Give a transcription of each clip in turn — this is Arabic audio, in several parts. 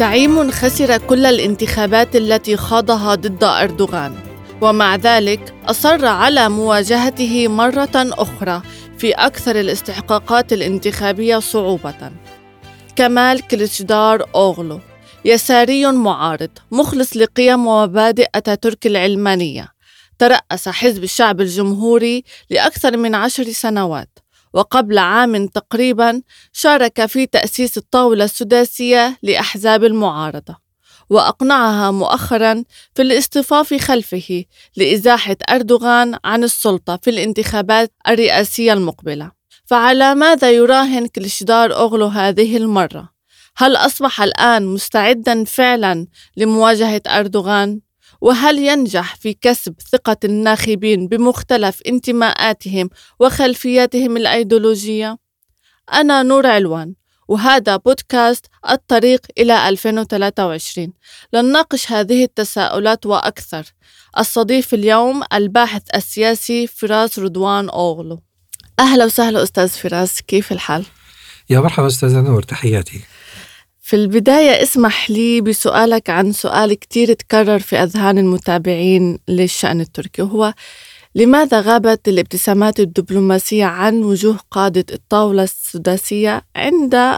زعيم خسر كل الانتخابات التي خاضها ضد أردوغان. ومع ذلك أصر على مواجهته مرة أخرى في أكثر الاستحقاقات الانتخابية صعوبة. كمال كليتشدار أوغلو يساري معارض مخلص لقيم ومبادئ أتاتورك العلمانية ترأس حزب الشعب الجمهوري لأكثر من عشر سنوات. وقبل عام تقريبا شارك في تأسيس الطاولة السداسية لأحزاب المعارضة وأقنعها مؤخرا في الاصطفاف خلفه لإزاحة أردوغان عن السلطة في الانتخابات الرئاسية المقبلة فعلى ماذا يراهن كليشدار أوغلو هذه المرة؟ هل أصبح الآن مستعدا فعلا لمواجهة أردوغان؟ وهل ينجح في كسب ثقة الناخبين بمختلف انتماءاتهم وخلفياتهم الأيديولوجية؟ أنا نور علوان وهذا بودكاست الطريق إلى 2023 لنناقش هذه التساؤلات وأكثر استضيف اليوم الباحث السياسي فراس رضوان أوغلو أهلا وسهلا أستاذ فراس كيف الحال؟ يا مرحبا أستاذة نور تحياتي في البداية اسمح لي بسؤالك عن سؤال كتير تكرر في أذهان المتابعين للشأن التركي وهو لماذا غابت الابتسامات الدبلوماسية عن وجوه قادة الطاولة السداسية عند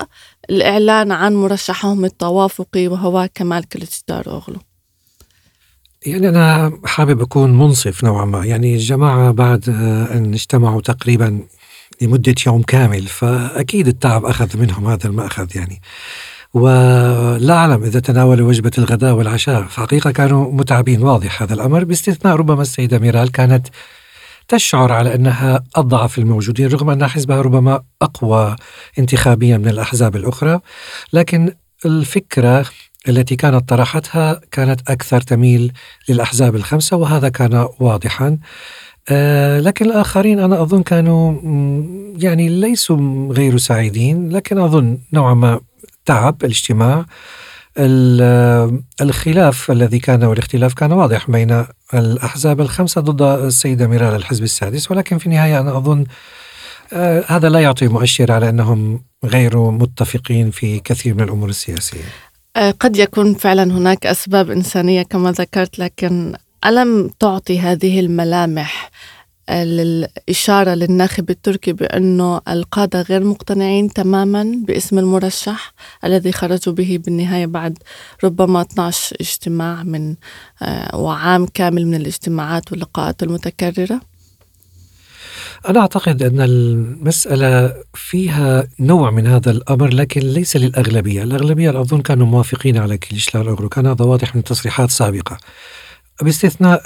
الإعلان عن مرشحهم التوافقي وهو كمال كليتشدار أوغلو يعني أنا حابب أكون منصف نوعا ما. يعني الجماعة بعد أن اجتمعوا تقريبا لمدة يوم كامل فأكيد التعب أخذ منهم هذا المأخذ يعني. ولا أعلم إذا تناولوا وجبة الغداء والعشاء. فحقيقة كانوا متعبين. واضح هذا الأمر. باستثناء ربما السيدة ميرال كانت تشعر على أنها أضعف الموجودين رغم أن حزبها ربما أقوى انتخابيا من الأحزاب الأخرى. لكن الفكرة التي كانت طرحتها كانت أكثر تميل للأحزاب الخمسة وهذا كان واضحا. آه لكن الآخرين أنا أظن كانوا يعني ليسوا غير سعيدين. لكن أظن نوعا ما تعب الاجتماع الخلاف الذي كان والاختلاف كان واضح بين الأحزاب الخمسة ضد السيدة ميرال الحزب السادس. ولكن في النهاية أنا أظن آه هذا لا يعطي مؤشر على أنهم غير متفقين في كثير من الأمور السياسية. آه، قد يكون فعلا هناك أسباب إنسانية كما ذكرت لكن ألم تعطي هذه الملامح الإشارة للناخب التركي بأنه القادة غير مقتنعين تماما باسم المرشح الذي خرجوا به بالنهاية بعد ربما 12 اجتماع من آه، وعام كامل من الاجتماعات واللقاءات المتكررة. أنا أعتقد أن المسألة فيها نوع من هذا الأمر لكن ليس للأغلبية. الأغلبية أظن كانوا موافقين على كليشلار أوغلو كان هذا واضح من تصريحات سابقة. باستثناء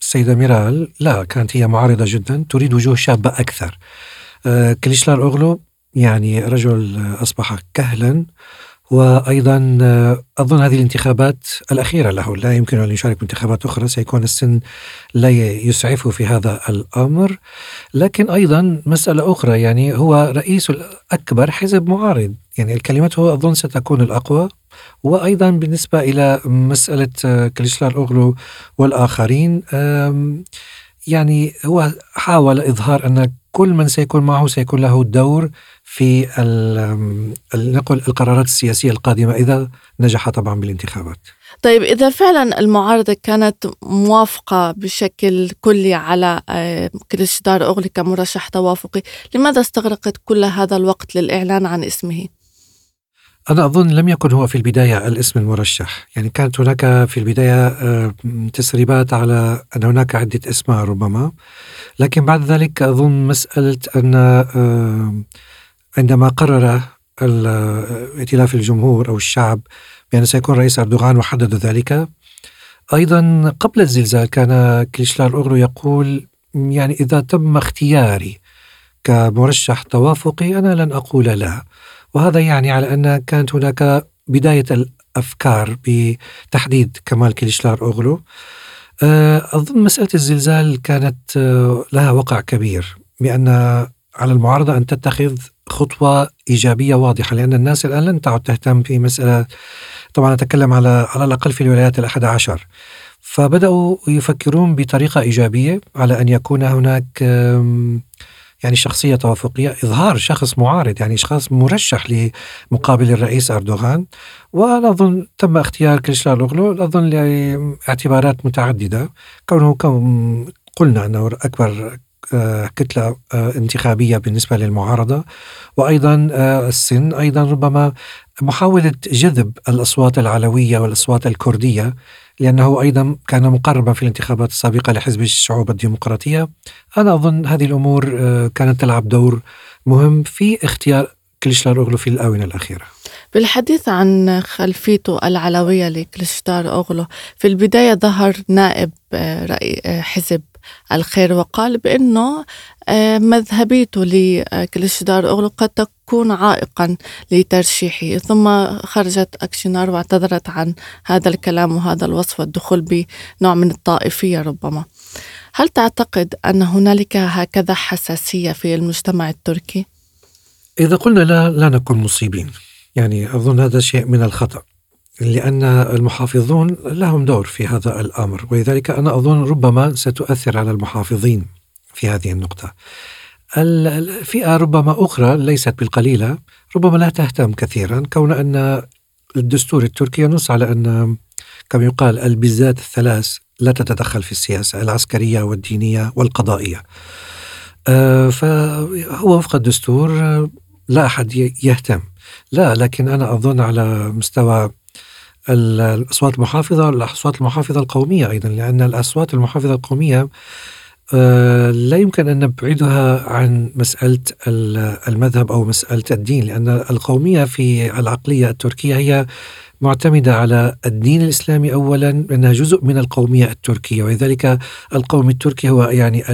السيدة ميرال كانت هي معارضة جدا تريد وجوه شابة أكثر. آه، كليشلار أوغلو يعني رجل أصبح كهلا وأيضا آه، أظن هذه الانتخابات الأخيرة له لا يمكن أن يشارك بانتخابات أخرى سيكون السن لا يسعفه في هذا الأمر. لكن أيضا مسألة أخرى يعني هو رئيس الأكبر حزب معارض. يعني الكلمات هو أظن ستكون الأقوى وأيضا بالنسبة إلى مسألة آه، كليشلار أوغلو والآخرين يعني هو حاول إظهار أن كل من سيكون معه سيكون له دور في نقول القرارات السياسية القادمة إذا نجح طبعا بالانتخابات طيب إذا فعلا المعارضة كانت موافقة بشكل كلي على آه، كليشدار أوغلي كمرشح توافقي لماذا استغرقت كل هذا الوقت للإعلان عن اسمه؟ أنا أظن لم يكن هو في البداية الاسم المرشح. يعني كانت هناك في البداية آه، تسريبات على أن هناك عدة أسماء ربما. لكن بعد ذلك أظن مسألة أن آه، عندما قرر ائتلاف الجمهور أو الشعب بأن سيكون رئيس أردوغان وحدد ذلك. أيضا قبل الزلزال كان كليشلار أوغلو يقول يعني إذا تم اختياري كمرشح توافقي أنا لن أقول لا. وهذا يعني على أن كانت هناك بداية الأفكار بتحديد كمال كليشلار أوغلو. آه، أظن مسألة الزلزال كانت آه، لها وقع كبير بأن على المعارضة أن تتخذ خطوة إيجابية واضحة لأن الناس الآن لن تعد تهتم في مسألة طبعا أتكلم على على الأقل في الولايات الأحد عشر. فبدأوا يفكرون بطريقة إيجابية على أن يكون هناك يعني شخصية توافقية إظهار شخص معارض يعني شخص مرشح لمقابل الرئيس أردوغان. وأنا أظن تم اختيار كليشلار أوغلو أظن لاعتبارات متعددة. كونه قلنا أنه أكبر آه، كتلة آه، انتخابية بالنسبة للمعارضة. وأيضا آه، السن أيضا ربما محاولة جذب الأصوات العلوية والأصوات الكردية. لأنه أيضا كان مقربا في الانتخابات السابقة لحزب الشعوب الديمقراطية. أنا أظن هذه الأمور كانت تلعب دور مهم في اختيار كليشلار أوغلو في الآونة الأخيرة. بالحديث عن خلفيته العلوية لكليشتار أوغلو في البداية ظهر نائب حزب الخير وقال بأنه آه، مذهبيته لكليشدار أغلو قد تكون عائقا لترشيحه ثم خرجت أكشنار واعتذرت عن هذا الكلام وهذا الوصف والدخول بنوع من الطائفية ربما هل تعتقد أن هنالك هكذا حساسية في المجتمع التركي؟ إذا قلنا لا لا نكون مصيبين يعني أظن هذا شيء من الخطأ لأن المحافظون لهم دور في هذا الأمر ولذلك أنا أظن ربما ستؤثر على المحافظين في هذه النقطة. الفئة ربما أخرى ليست بالقليلة ربما لا تهتم كثيرا كون أن الدستور التركي ينص على أن كما يقال البزات الثلاث لا تتدخل في السياسة العسكرية والدينية والقضائية. آه، فهو وفق الدستور لا أحد يهتم. لا لكن أنا أظن على مستوى الأصوات المحافظة الأصوات المحافظة القومية أيضا لأن الأصوات المحافظة القومية آه، لا يمكن أن نبعدها عن مسألة المذهب أو مسألة الدين لأن القومية في العقلية التركية هي معتمدة على الدين الإسلامي أولا أنها جزء من القومية التركية. ولذلك القوم التركي هو يعني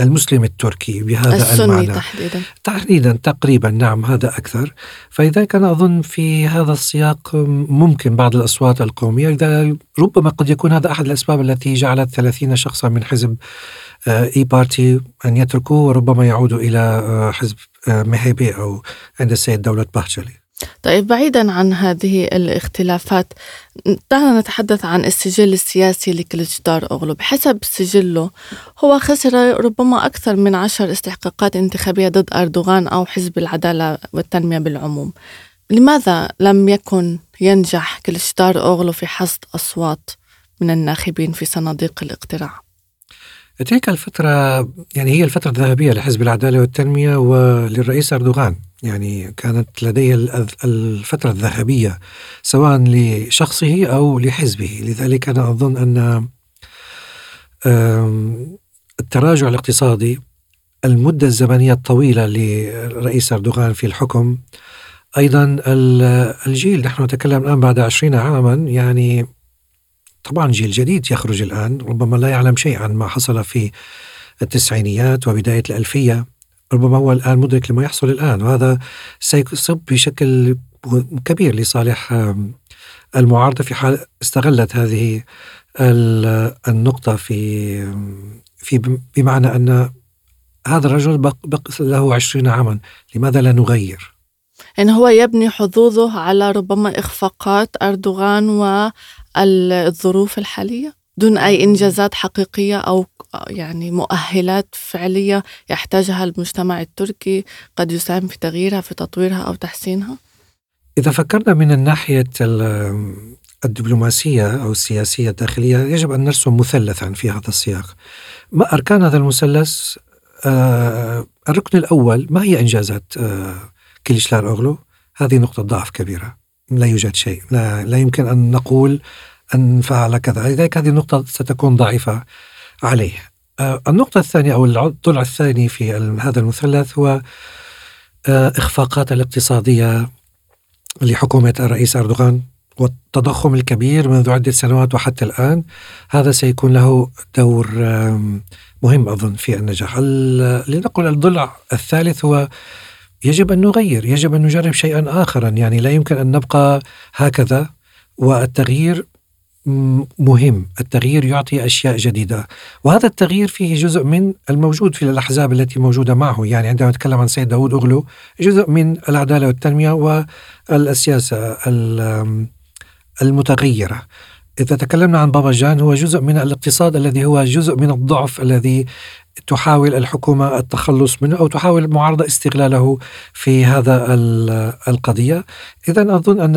المسلم التركي بهذا السني المعنى. تحديدا. تحديدا تقريبا نعم هذا أكثر. فلذلك أنا أظن في هذا السياق ممكن بعض الأصوات القومية. ربما قد يكون هذا أحد الأسباب التي جعلت 30 شخصا من حزب آه، إي بارتي أن يتركوا وربما يعودوا إلى آه، حزب آه، مهيبي أو عند السيد دولة باهتشلي طيب بعيدا عن هذه الاختلافات دعنا نتحدث عن السجل السياسي لكليتشدار أوغلو بحسب سجله هو خسر ربما أكثر من عشر استحقاقات انتخابية ضد أردوغان أو حزب العدالة والتنمية بالعموم لماذا لم يكن ينجح كليتشدار أوغلو في حصد أصوات من الناخبين في صناديق الاقتراع؟ تلك الفترة يعني هي الفترة الذهبية لحزب العدالة والتنمية وللرئيس أردوغان. يعني كانت لديه الفترة الذهبية سواء لشخصه أو لحزبه. لذلك أنا أظن أن التراجع الاقتصادي المدة الزمنية الطويلة لرئيس أردوغان في الحكم أيضا الجيل نحن نتكلم الآن بعد عشرين عاما يعني طبعا جيل جديد يخرج الآن ربما لا يعلم شيء عن ما حصل في التسعينيات وبداية الألفية ربما هو الآن مدرك لما يحصل الآن وهذا سيصب بشكل كبير لصالح المعارضة في حال استغلت هذه النقطة في في بمعنى أن هذا الرجل بقي له عشرين عاما لماذا لا نغير؟ يعني هو يبني حظوظه على ربما إخفاقات أردوغان والظروف الحالية دون أي إنجازات حقيقية أو يعني مؤهلات فعلية يحتاجها المجتمع التركي قد يساهم في تغييرها في تطويرها أو تحسينها؟ إذا فكرنا من الناحية الدبلوماسية أو السياسية الداخلية يجب أن نرسم مثلثا في هذا السياق. ما أركان هذا المثلث؟ آه الركن الأول ما هي إنجازات آه كليشلار أوغلو هذه نقطة ضعف كبيرة. لا يوجد شيء. لا, لا يمكن أن نقول أن فعل كذا. لذلك هذه النقطة ستكون ضعيفة عليه. آه، النقطة الثانية أو الضلع الثاني في هذا المثلث هو آه، إخفاقات الاقتصادية لحكومة الرئيس أردوغان والتضخم الكبير منذ عدة سنوات وحتى الآن. هذا سيكون له دور مهم أظن في النجاح. لنقل الضلع الثالث هو يجب أن نغير يجب أن نجرب شيئا آخرا. يعني لا يمكن أن نبقى هكذا. والتغيير مهم. التغيير يعطي أشياء جديدة. وهذا التغيير فيه جزء من الموجود في الأحزاب التي موجودة معه. يعني عندما نتكلم عن سيد داود أغلو جزء من العدالة والتنمية والسياسة المتغيرة. إذا تكلمنا عن بابا جان هو جزء من الاقتصاد الذي هو جزء من الضعف الذي تحاول الحكومة التخلص منه أو تحاول المعارضة استغلاله في هذا القضية. إذا أظن أن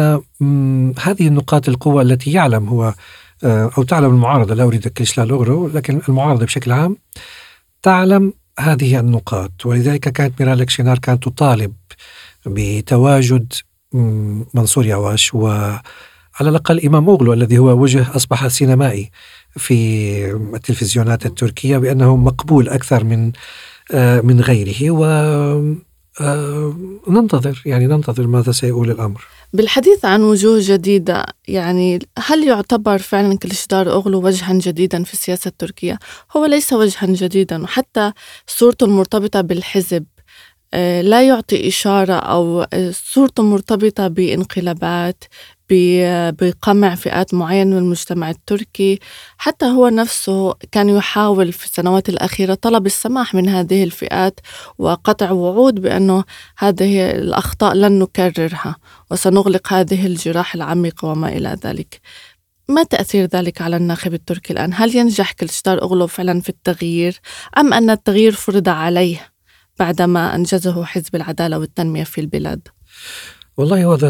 هذه النقاط القوة التي يعلم هو آه، أو تعلم المعارضة لا أريد كليشلا لوغرو لكن المعارضة بشكل عام تعلم هذه النقاط. ولذلك كانت ميرال لكشينار كانت تطالب بتواجد منصور يواش وعلى الأقل إمام أوغلو الذي هو وجه أصبح سينمائي في التلفزيونات التركية بأنه مقبول أكثر من آه، من غيره و آه، ننتظر يعني ننتظر ماذا سيقول الأمر بالحديث عن وجوه جديدة يعني هل يعتبر فعلا كليشدار أغلو وجها جديدا في السياسة التركية؟ هو ليس وجها جديدا وحتى صورته المرتبطة بالحزب آه، لا يعطي إشارة أو صورته مرتبطة بانقلابات بقمع فئات معينة من المجتمع التركي حتى هو نفسه كان يحاول في السنوات الأخيرة طلب السماح من هذه الفئات وقطع وعود بأنه هذه الأخطاء لن نكررها وسنغلق هذه الجراح العميقة وما إلى ذلك ما تأثير ذلك على الناخب التركي الآن؟ هل ينجح كلشتار أغلو فعلا في التغيير أم أن التغيير فرض عليه بعدما أنجزه حزب العدالة والتنمية في البلاد؟ والله هذا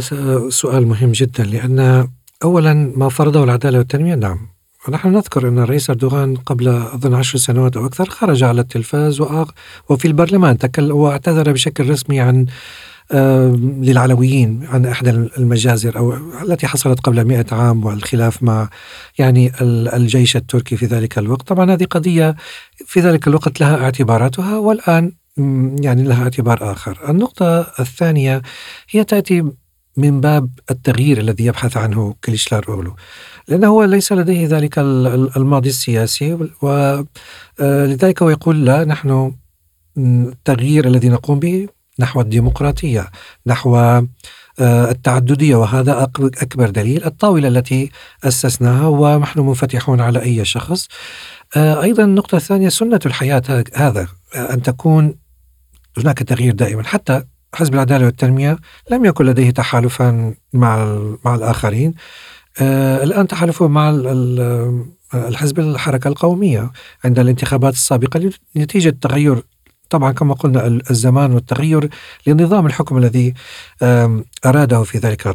سؤال مهم جدا لأن أولا ما فرضه العدالة والتنمية نعم. ونحن نذكر أن الرئيس أردوغان قبل أظن عشر سنوات أو أكثر خرج على التلفاز وفي البرلمان تكلم واعتذر بشكل رسمي عن للعلويين عن إحدى المجازر أو التي حصلت قبل مئة عام والخلاف مع يعني الجيش التركي في ذلك الوقت. طبعا هذه قضية في ذلك الوقت لها اعتباراتها والآن يعني لها اعتبار آخر. النقطة الثانية هي تأتي من باب التغيير الذي يبحث عنه كليشلار أولو لأنه هو ليس لديه ذلك الماضي السياسي ولذلك هو يقول لا نحن التغيير الذي نقوم به نحو الديمقراطية نحو آه، التعددية وهذا أكبر دليل الطاولة التي أسسناها ونحن منفتحون على أي شخص. آه، أيضا النقطة الثانية سنة الحياة هذا أن تكون هناك تغيير دائما. حتى حزب العدالة والتنمية لم يكن لديه تحالفا مع مع الآخرين. آه الآن تحالفه مع الحزب الحركة القومية عند الانتخابات السابقة نتيجة تغير طبعا كما قلنا الزمان والتغير لنظام الحكم الذي أراده في ذلك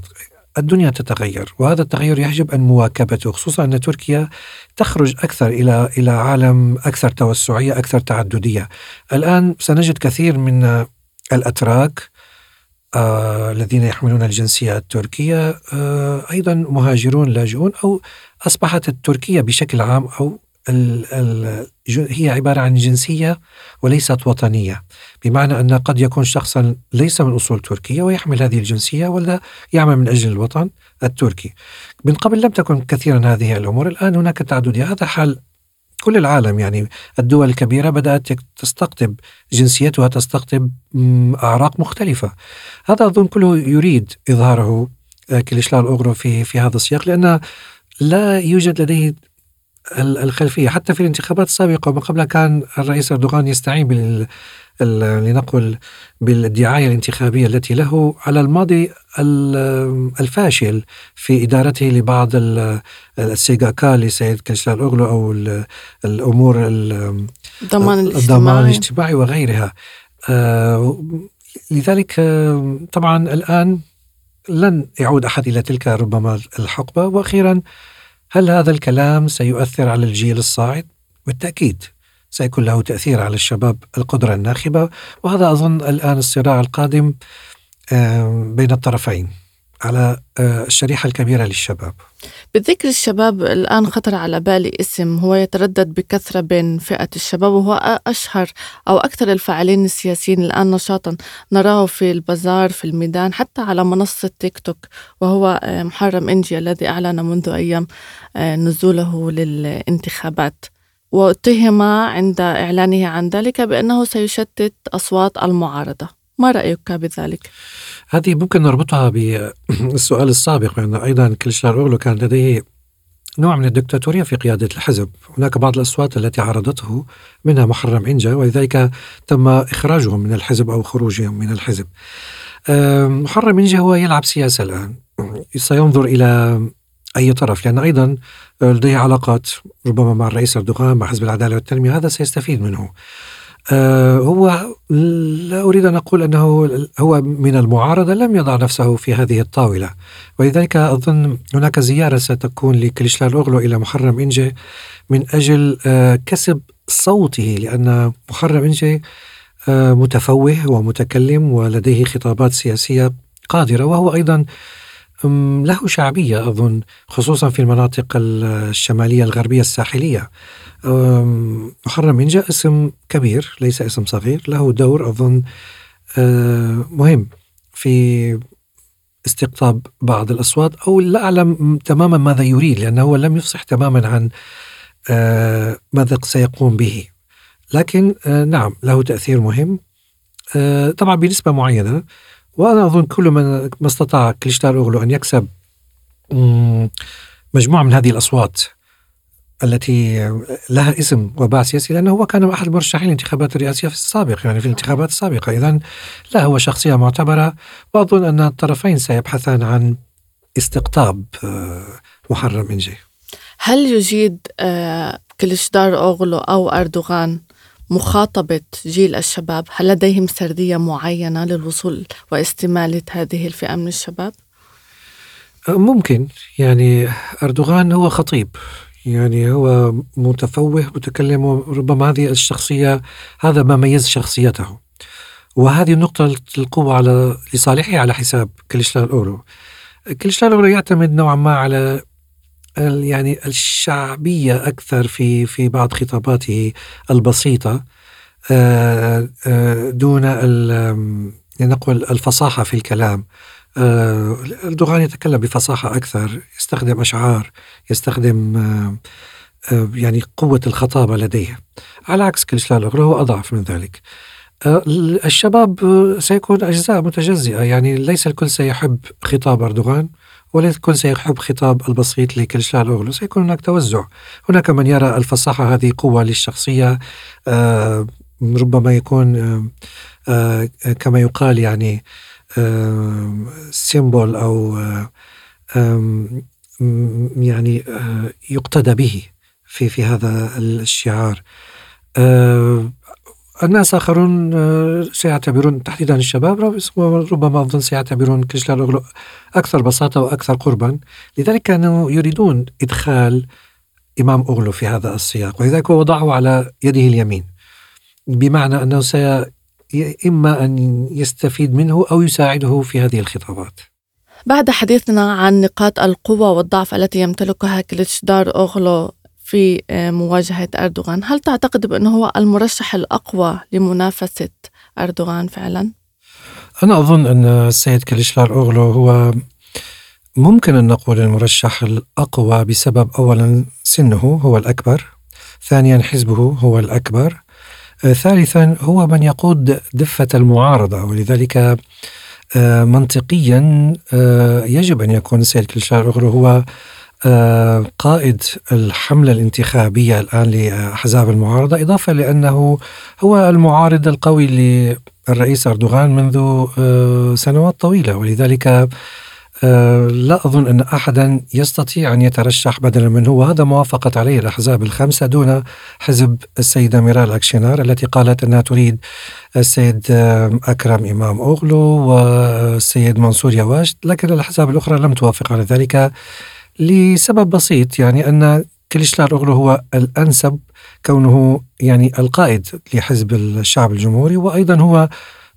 الدنيا تتغير وهذا التغير يجب ان مواكبته خصوصا أن تركيا تخرج أكثر إلى إلى عالم أكثر توسعية أكثر تعددية. الآن سنجد كثير من الأتراك آه الذين يحملون الجنسية التركية آه أيضا مهاجرون لاجئون أو أصبحت التركية بشكل عام أو ال ال هي عبارة عن جنسية وليست وطنية. بمعنى أن قد يكون شخصا ليس من أصول تركية ويحمل هذه الجنسية ولا يعمل من أجل الوطن التركي. من قبل لم تكن كثيرا هذه الأمور. الآن هناك تعددية هذا حال كل العالم يعني الدول الكبيرة بدأت تستقطب جنسيتها تستقطب أعراق مختلفة. هذا أظن كله يريد إظهاره آه، كليشلار أوغرو في في هذا السياق لأن لا يوجد لديه الخلفية. حتى في الانتخابات السابقة وما قبلها كان الرئيس أردوغان يستعين بال لنقل بالدعاية الانتخابية التي له على الماضي الفاشل في إدارته لبعض السيغاكا لسيد كشلال أوغلو أو الأمور الضمان الاجتماعي, الضمان الاجتماعي وغيرها. آه، لذلك آه، طبعا الآن لن يعود أحد إلى تلك ربما الحقبة. وأخيرا هل هذا الكلام سيؤثر على الجيل الصاعد؟ بالتأكيد سيكون له تأثير على الشباب القدرة الناخبة وهذا أظن الآن الصراع القادم بين الطرفين على آه، الشريحة الكبيرة للشباب. بذكر الشباب الآن خطر على بالي اسم هو يتردد بكثرة بين فئة الشباب وهو أشهر أو أكثر الفاعلين السياسيين الآن نشاطا. نراه في البازار في الميدان حتى على منصة تيك توك وهو آه، محرم إنجي الذي أعلن منذ أيام آه، نزوله للانتخابات. واتهم عند إعلانه عن ذلك بأنه سيشتت أصوات المعارضة. ما رأيك بذلك؟ هذه ممكن نربطها بالسؤال السابق بأن أيضا كليشلار أوغلو كان لديه نوع من الدكتاتورية في قيادة الحزب. هناك بعض الأصوات التي عارضته منها محرم إنجا ولذلك تم إخراجهم من الحزب أو خروجهم من الحزب. محرم إنجا هو يلعب سياسة الآن. سينظر إلى أي طرف لأن أيضا لديه علاقات ربما مع الرئيس أردوغان مع حزب العدالة والتنمية هذا سيستفيد منه. آه، هو لا أريد أن أقول أنه هو من المعارضة لم يضع نفسه في هذه الطاولة. ولذلك أظن هناك زيارة ستكون لكليشلال أوغلو إلى محرم إنجي من أجل آه، كسب صوته لأن محرم إنجي آه، متفوه ومتكلم ولديه خطابات سياسية قادرة. وهو أيضا له شعبية أظن خصوصا في المناطق الشمالية الغربية الساحلية. محرم إنجا اسم كبير ليس اسم صغير له دور أظن أه، مهم في استقطاب بعض الأصوات أو لا أعلم تماما ماذا يريد لأنه لم يفصح تماما عن أه، ماذا سيقوم به. لكن أه، نعم له تأثير مهم. طبعا بنسبة معينة وأنا أظن كل من ما استطاع كليشتار أوغلو أن يكسب مجموعة من هذه الأصوات التي لها اسم وباع سياسي لأنه هو كان أحد مرشحين الانتخابات الرئاسية في السابق يعني في الانتخابات السابقة. إذا لا هو شخصية معتبرة وأظن أن الطرفين سيبحثان عن استقطاب آه، محرم إنجي هل يجيد آه، كليشدار أوغلو أو أردوغان مخاطبة جيل الشباب هل لديهم سردية معينة للوصول واستمالة هذه الفئة من الشباب؟ ممكن. يعني أردوغان هو خطيب. يعني هو متفوه متكلم ربما هذه الشخصية هذا ما ميز شخصيته. وهذه النقطة القوة على لصالحه على حساب كليشلان أورو. كليشلان أورو يعتمد نوعا ما على يعني الشعبية أكثر في في بعض خطاباته البسيطة. آه، آه، دون لنقل الفصاحة في الكلام. أردوغان آه، يتكلم بفصاحة أكثر يستخدم أشعار يستخدم يعني قوة الخطابة لديه. على عكس كليشلان هو أضعف من ذلك. الشباب سيكون أجزاء متجزئة يعني ليس الكل سيحب خطاب أردوغان. وليس الكل سيحب خطاب البسيط لكليشلان أوغلو سيكون هناك توزع. هناك من يرى الفصاحة هذه قوة للشخصية آه ربما يكون آه آه كما يقال يعني سيمبول أو يعني يقتدى به في في هذا الشعار. الناس آخرون آه، سيعتبرون تحديدا الشباب ربما أظن سيعتبرون أغلو أكثر بساطة وأكثر قربا. لذلك كانوا يريدون إدخال إمام أغلو في هذا السياق ولذلك وضعه على يده اليمين بمعنى أنه سي إما أن يستفيد منه أو يساعده في هذه الخطابات. بعد حديثنا عن نقاط القوة والضعف التي يمتلكها كليتشدار أوغلو في آه، مواجهة أردوغان هل تعتقد بأنه هو المرشح الأقوى لمنافسة أردوغان فعلا؟ أنا أظن أن السيد كليشلار أوغلو هو ممكن أن نقول المرشح الأقوى بسبب أولا سنه هو الأكبر ثانيا حزبه هو الأكبر آه، ثالثا هو من يقود دفة المعارضة ولذلك آه، منطقيا يجب أن يكون السيد كليشلار أوغلو هو قائد الحملة الانتخابية الآن لأحزاب المعارضة إضافة لأنه هو المعارض القوي للرئيس أردوغان منذ آه، سنوات طويلة ولذلك آه، لا أظن أن أحدا يستطيع أن يترشح بدلا منه وهذا ما وافقت عليه الأحزاب الخمسة دون حزب السيدة ميرال أكشينار التي قالت أنها تريد السيد أكرم إمام أوغلو والسيد منصور يواش لكن الأحزاب الأخرى لم توافق على ذلك. لسبب بسيط يعني أن كليشلار أوغلو هو الأنسب كونه يعني القائد لحزب الشعب الجمهوري وأيضا هو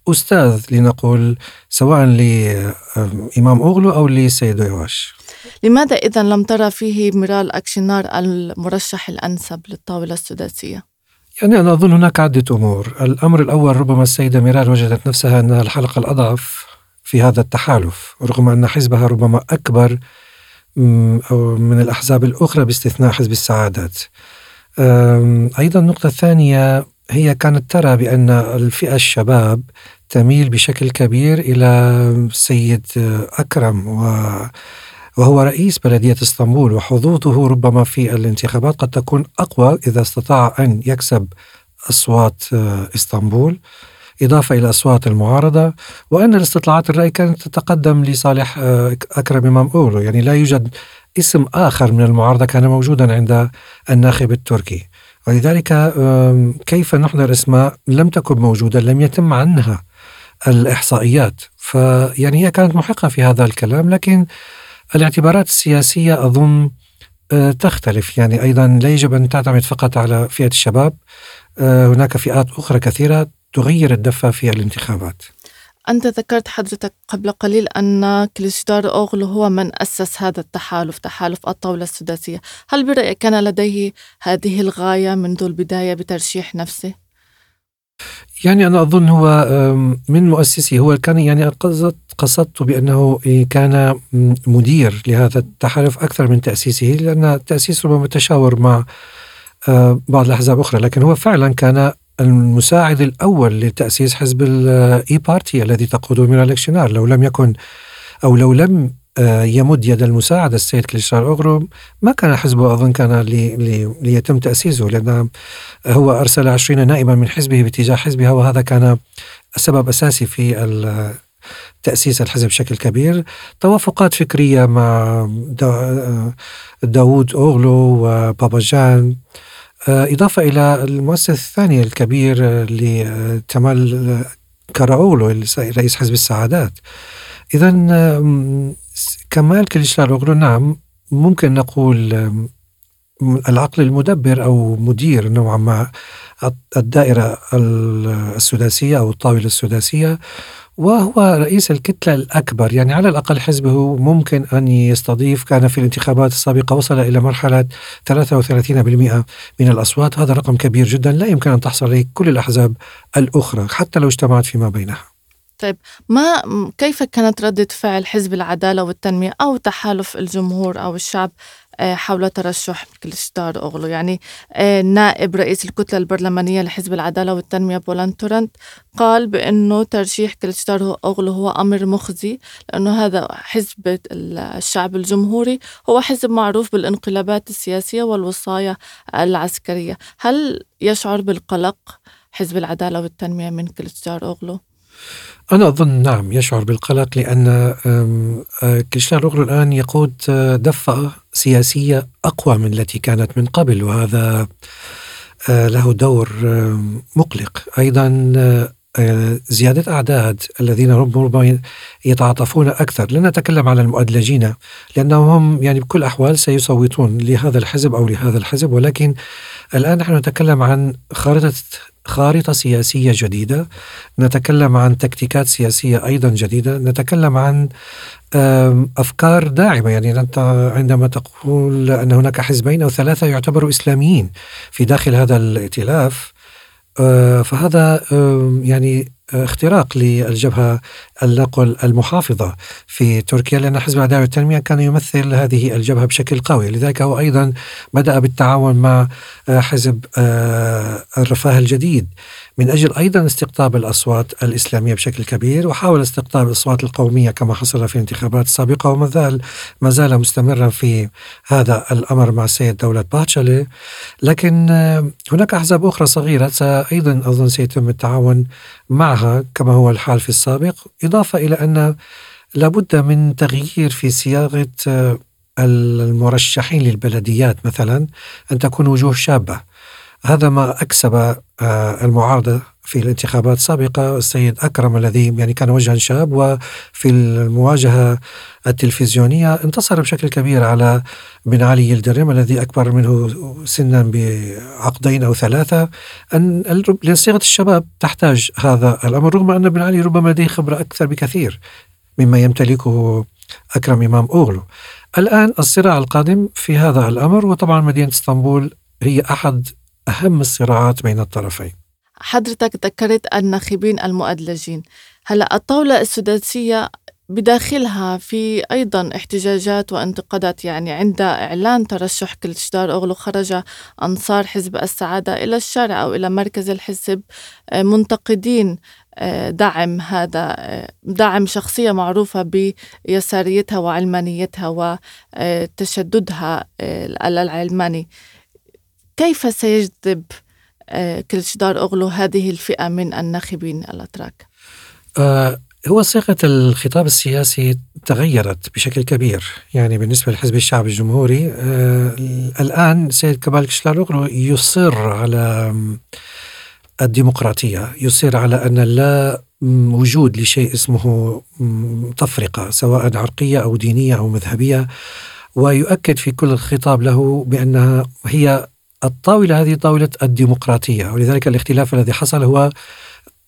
أستاذ لنقول سواء لإمام أوغلو أو لسيد يافاش لماذا إذا لم ترى فيه ميرال أكشنار المرشح الأنسب للطاولة السداسية؟ يعني أنا أظن هناك عدة أمور الأمر الأول ربما السيدة ميرال وجدت نفسها أنها الحلقة الأضعف في هذا التحالف رغم أن حزبها ربما أكبر أو من الأحزاب الأخرى باستثناء حزب السعادات. أيضا النقطة الثانية هي كانت ترى بأن الفئة الشباب تميل بشكل كبير إلى السيد أكرم وهو رئيس بلدية إسطنبول وحظوظه ربما في الانتخابات قد تكون أقوى إذا استطاع أن يكسب أصوات إسطنبول. إضافة إلى أصوات المعارضة وأن الاستطلاعات الرأي كانت تتقدم لصالح آه، أكرم إمام أولو. يعني لا يوجد اسم آخر من المعارضة كان موجودا عند الناخب التركي. ولذلك كيف نحضر اسماء لم تكن موجودة لم يتم عنها الإحصائيات. فيعني هي كانت محقة في هذا الكلام لكن الاعتبارات السياسية أظن آه، تختلف. يعني أيضا لا يجب أن تعتمد فقط على فئة الشباب آه، هناك فئات أخرى كثيرة تغير الدفة في الانتخابات أنت ذكرت حضرتك قبل قليل أن كليشدار أوغلو هو من أسس هذا التحالف تحالف الطاولة السداسية هل برأيك كان لديه هذه الغاية منذ البداية بترشيح نفسه؟ يعني أنا أظن هو من مؤسسي هو كان يعني قصدت قصدت بأنه كان مدير لهذا التحالف أكثر من تأسيسه لأن التأسيس ربما تشاور مع آه، بعض الأحزاب أخرى لكن هو فعلا كان المساعد الأول لتأسيس حزب الإي بارتي الذي تقوده ميرال أكشنار لو لم يكن أو لو لم آه، يمد يد المساعدة السيد كليشلار أوغلو ما كان حزبه أظن كان لي لي ليتم تأسيسه لأن هو أرسل عشرين نائبا من حزبه باتجاه حزبها وهذا كان سبب أساسي في تأسيس الحزب بشكل كبير. توافقات فكرية مع داوود أوغلو وباباجان آه، إضافة إلى المؤسس الثاني الكبير لتمال كاراولو رئيس حزب السعادات. إذا كمال كليشلاروغلو نعم ممكن نقول العقل المدبر أو مدير نوعا ما الدائرة السداسية أو الطاولة السداسية. وهو رئيس الكتلة الأكبر يعني على الأقل حزبه ممكن أن يستضيف. كان في الانتخابات السابقة وصل إلى مرحلة 33% من الأصوات. هذا رقم كبير جدا لا يمكن أن تحصل عليه كل الأحزاب الأخرى حتى لو اجتمعت فيما بينها. طيب ما كيف كانت ردة فعل حزب العدالة والتنمية أو تحالف الجمهور أو الشعب حول ترشح كليشدار أوغلو يعني آه، نائب رئيس الكتلة البرلمانية لحزب العدالة والتنمية بولان تورنت قال بأنه ترشيح كليشدار أوغلو هو أمر مخزي لأنه هذا حزب الشعب الجمهوري هو حزب معروف بالانقلابات السياسية والوصايا العسكرية هل يشعر بالقلق حزب العدالة والتنمية من كليشدار أوغلو؟ أنا أظن نعم يشعر بالقلق لأن آه، كريستيان روغلو الآن يقود آه، دفة سياسية أقوى من التي كانت من قبل وهذا آه، له دور مقلق. أيضا زيادة أعداد الذين ربما يتعاطفون أكثر. لن نتكلم على المؤدلجين لأنهم يعني بكل الأحوال سيصوتون لهذا الحزب أو لهذا الحزب ولكن الآن نحن نتكلم عن خارطة خارطة سياسية جديدة. نتكلم عن تكتيكات سياسية أيضا جديدة. نتكلم عن أفكار داعمة. يعني أنت عندما تقول أن هناك حزبين أو ثلاثة يعتبروا إسلاميين في داخل هذا الائتلاف آه، فهذا يعني اختراق للجبهة النقل المحافظة في تركيا لأن حزب العدالة والتنمية كان يمثل هذه الجبهة بشكل قوي. لذلك هو أيضا بدأ بالتعاون مع آه، حزب آه، الرفاه الجديد. من أجل أيضا استقطاب الأصوات الإسلامية بشكل كبير وحاول استقطاب الأصوات القومية كما حصل في الانتخابات السابقة وما زال ما زال مستمرا في هذا الأمر مع السيد دولة باتشالي. لكن آه، هناك أحزاب أخرى صغيرة. أيضا أظن سيتم التعاون معها كما هو الحال في السابق إضافة إلى أن لابد من تغيير في صياغة آه، المرشحين للبلديات مثلا أن تكون وجوه شابة. هذا ما أكسب آه، المعارضة في الانتخابات السابقة السيد أكرم الذي يعني كان وجها شاب وفي المواجهة التلفزيونية انتصر بشكل كبير على بن علي يلدرم الذي أكبر منه سنا بعقدين أو ثلاثة. أن صيغة الشباب تحتاج هذا الأمر رغم أن بن علي ربما لديه خبرة أكثر بكثير مما يمتلكه أكرم إمام أوغلو الآن الصراع القادم في هذا الأمر وطبعا مدينة إسطنبول هي أحد أهم الصراعات بين الطرفين. حضرتك ذكرت الناخبين المؤدلجين. هلا الطاولة السداسية بداخلها في أيضا احتجاجات وانتقادات يعني عند إعلان ترشح كلشدار أغلو خرج أنصار حزب السعادة إلى الشارع أو إلى مركز الحزب آه، منتقدين آه، دعم هذا آه، دعم شخصية معروفة بيساريتها وعلمانيتها وتشددها العلماني. كيف سيجذب كلشدار أغلو هذه الفئة من الناخبين الأتراك؟ آه هو صيغة الخطاب السياسي تغيرت بشكل كبير يعني بالنسبة لحزب الشعب الجمهوري آه الآن سيد كمال كشلاروغلو يصر على الديمقراطية يصر على أن لا وجود لشيء اسمه تفرقة سواء عرقية أو دينية أو مذهبية ويؤكد في كل الخطاب له بأنها هي الطاولة هذه طاولة الديمقراطية. ولذلك الاختلاف الذي حصل هو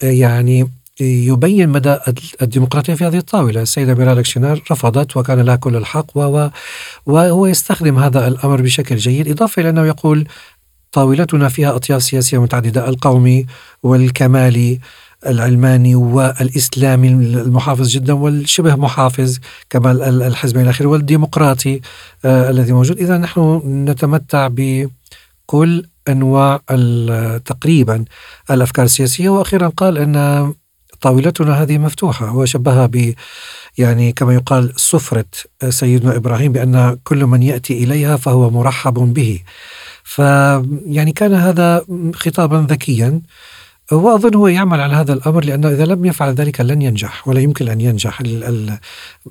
يعني يبين مدى الديمقراطية في هذه الطاولة. السيدة ميرال شنار رفضت وكان لها كل الحق وهو يستخدم هذا الأمر بشكل جيد إضافة إلى أنه يقول طاولتنا فيها أطياف سياسية متعددة القومي والكمالي العلماني والإسلامي المحافظ جدا والشبه محافظ كما الحزب آخره والديمقراطي آه الذي موجود. إذا نحن نتمتع بكل أنواع تقريبا الأفكار السياسية. وأخيرا قال أن طاولتنا هذه مفتوحة هو شبهها ب يعني كما يقال سفرة سيدنا إبراهيم بأن كل من يأتي إليها فهو مرحب به. فيعني كان هذا خطابا ذكيا. وأظن هو يعمل على هذا الأمر لأنه إذا لم يفعل ذلك لن ينجح ولا يمكن أن ينجح.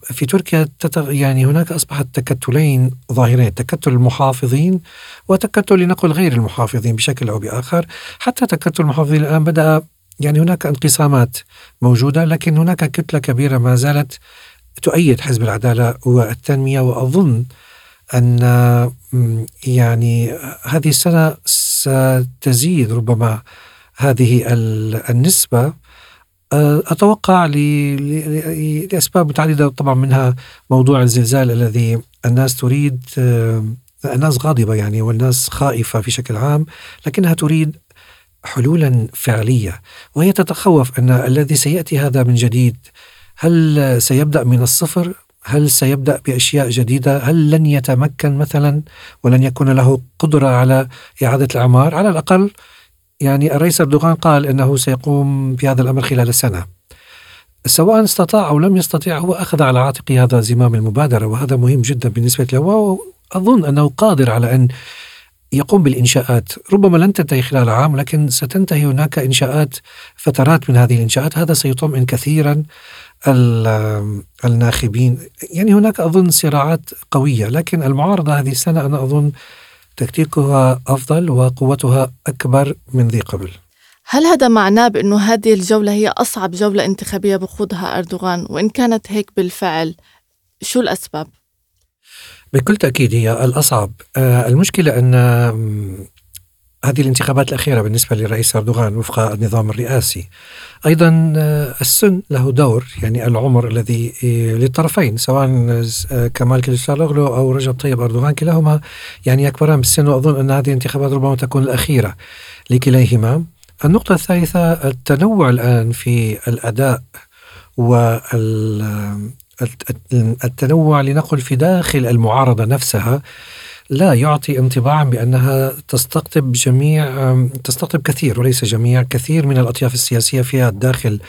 في تركيا يعني هناك أصبحت تكتلين ظاهرين تكتل المحافظين وتكتل لنقل غير المحافظين بشكل أو بآخر. حتى تكتل المحافظين الآن بدأ يعني هناك انقسامات موجودة لكن هناك كتلة كبيرة ما زالت تؤيد حزب العدالة والتنمية. وأظن أن يعني هذه السنة ستزيد ربما هذه النسبة أتوقع لأسباب متعددة طبعا منها موضوع الزلزال الذي الناس تريد الناس غاضبة يعني والناس خائفة في شكل عام لكنها تريد حلولا فعلية وهي تتخوف أن الذي سيأتي هذا من جديد هل سيبدأ من الصفر؟ هل سيبدأ بأشياء جديدة؟ هل لن يتمكن مثلا ولن يكون له قدرة على إعادة الأعمار؟ على الأقل يعني الرئيس أردوغان قال إنه سيقوم بهذا الأمر خلال سنه. سواء استطاع أو لم يستطيع هو أخذ على عاتقه هذا زمام المبادرة وهذا مهم جدا بالنسبة له وأظن أنه قادر على أن يقوم بالإنشاءات. ربما لن تنتهي خلال عام لكن ستنتهي هناك إنشاءات فترات من هذه الإنشاءات. هذا سيطمئن كثيرا الناخبين. يعني هناك أظن صراعات قوية لكن المعارضة هذه السنة أنا أظن تكتيكها أفضل وقوتها أكبر من ذي قبل. هل هذا معناه بأنه هذه الجولة هي أصعب جولة انتخابية بخوضها أردوغان؟ وإن كانت هيك بالفعل شو الأسباب؟ بكل تأكيد هي الأصعب. آه، المشكلة أن هذه الانتخابات الأخيرة بالنسبة للرئيس أردوغان وفق النظام الرئاسي. أيضا آه، السن له دور يعني العمر الذي آه، للطرفين سواء كمال كليشالوغلو أو رجب طيب أردوغان كلاهما. يعني يكبران بالسن وأظن أن هذه الانتخابات ربما تكون الأخيرة لكليهما النقطة الثالثة التنوع الآن في الأداء وال التنوع لنقل في داخل المعارضة نفسها. لا يعطي انطباعا بأنها تستقطب جميع تستقطب كثير وليس جميع كثير من الأطياف السياسية في الداخل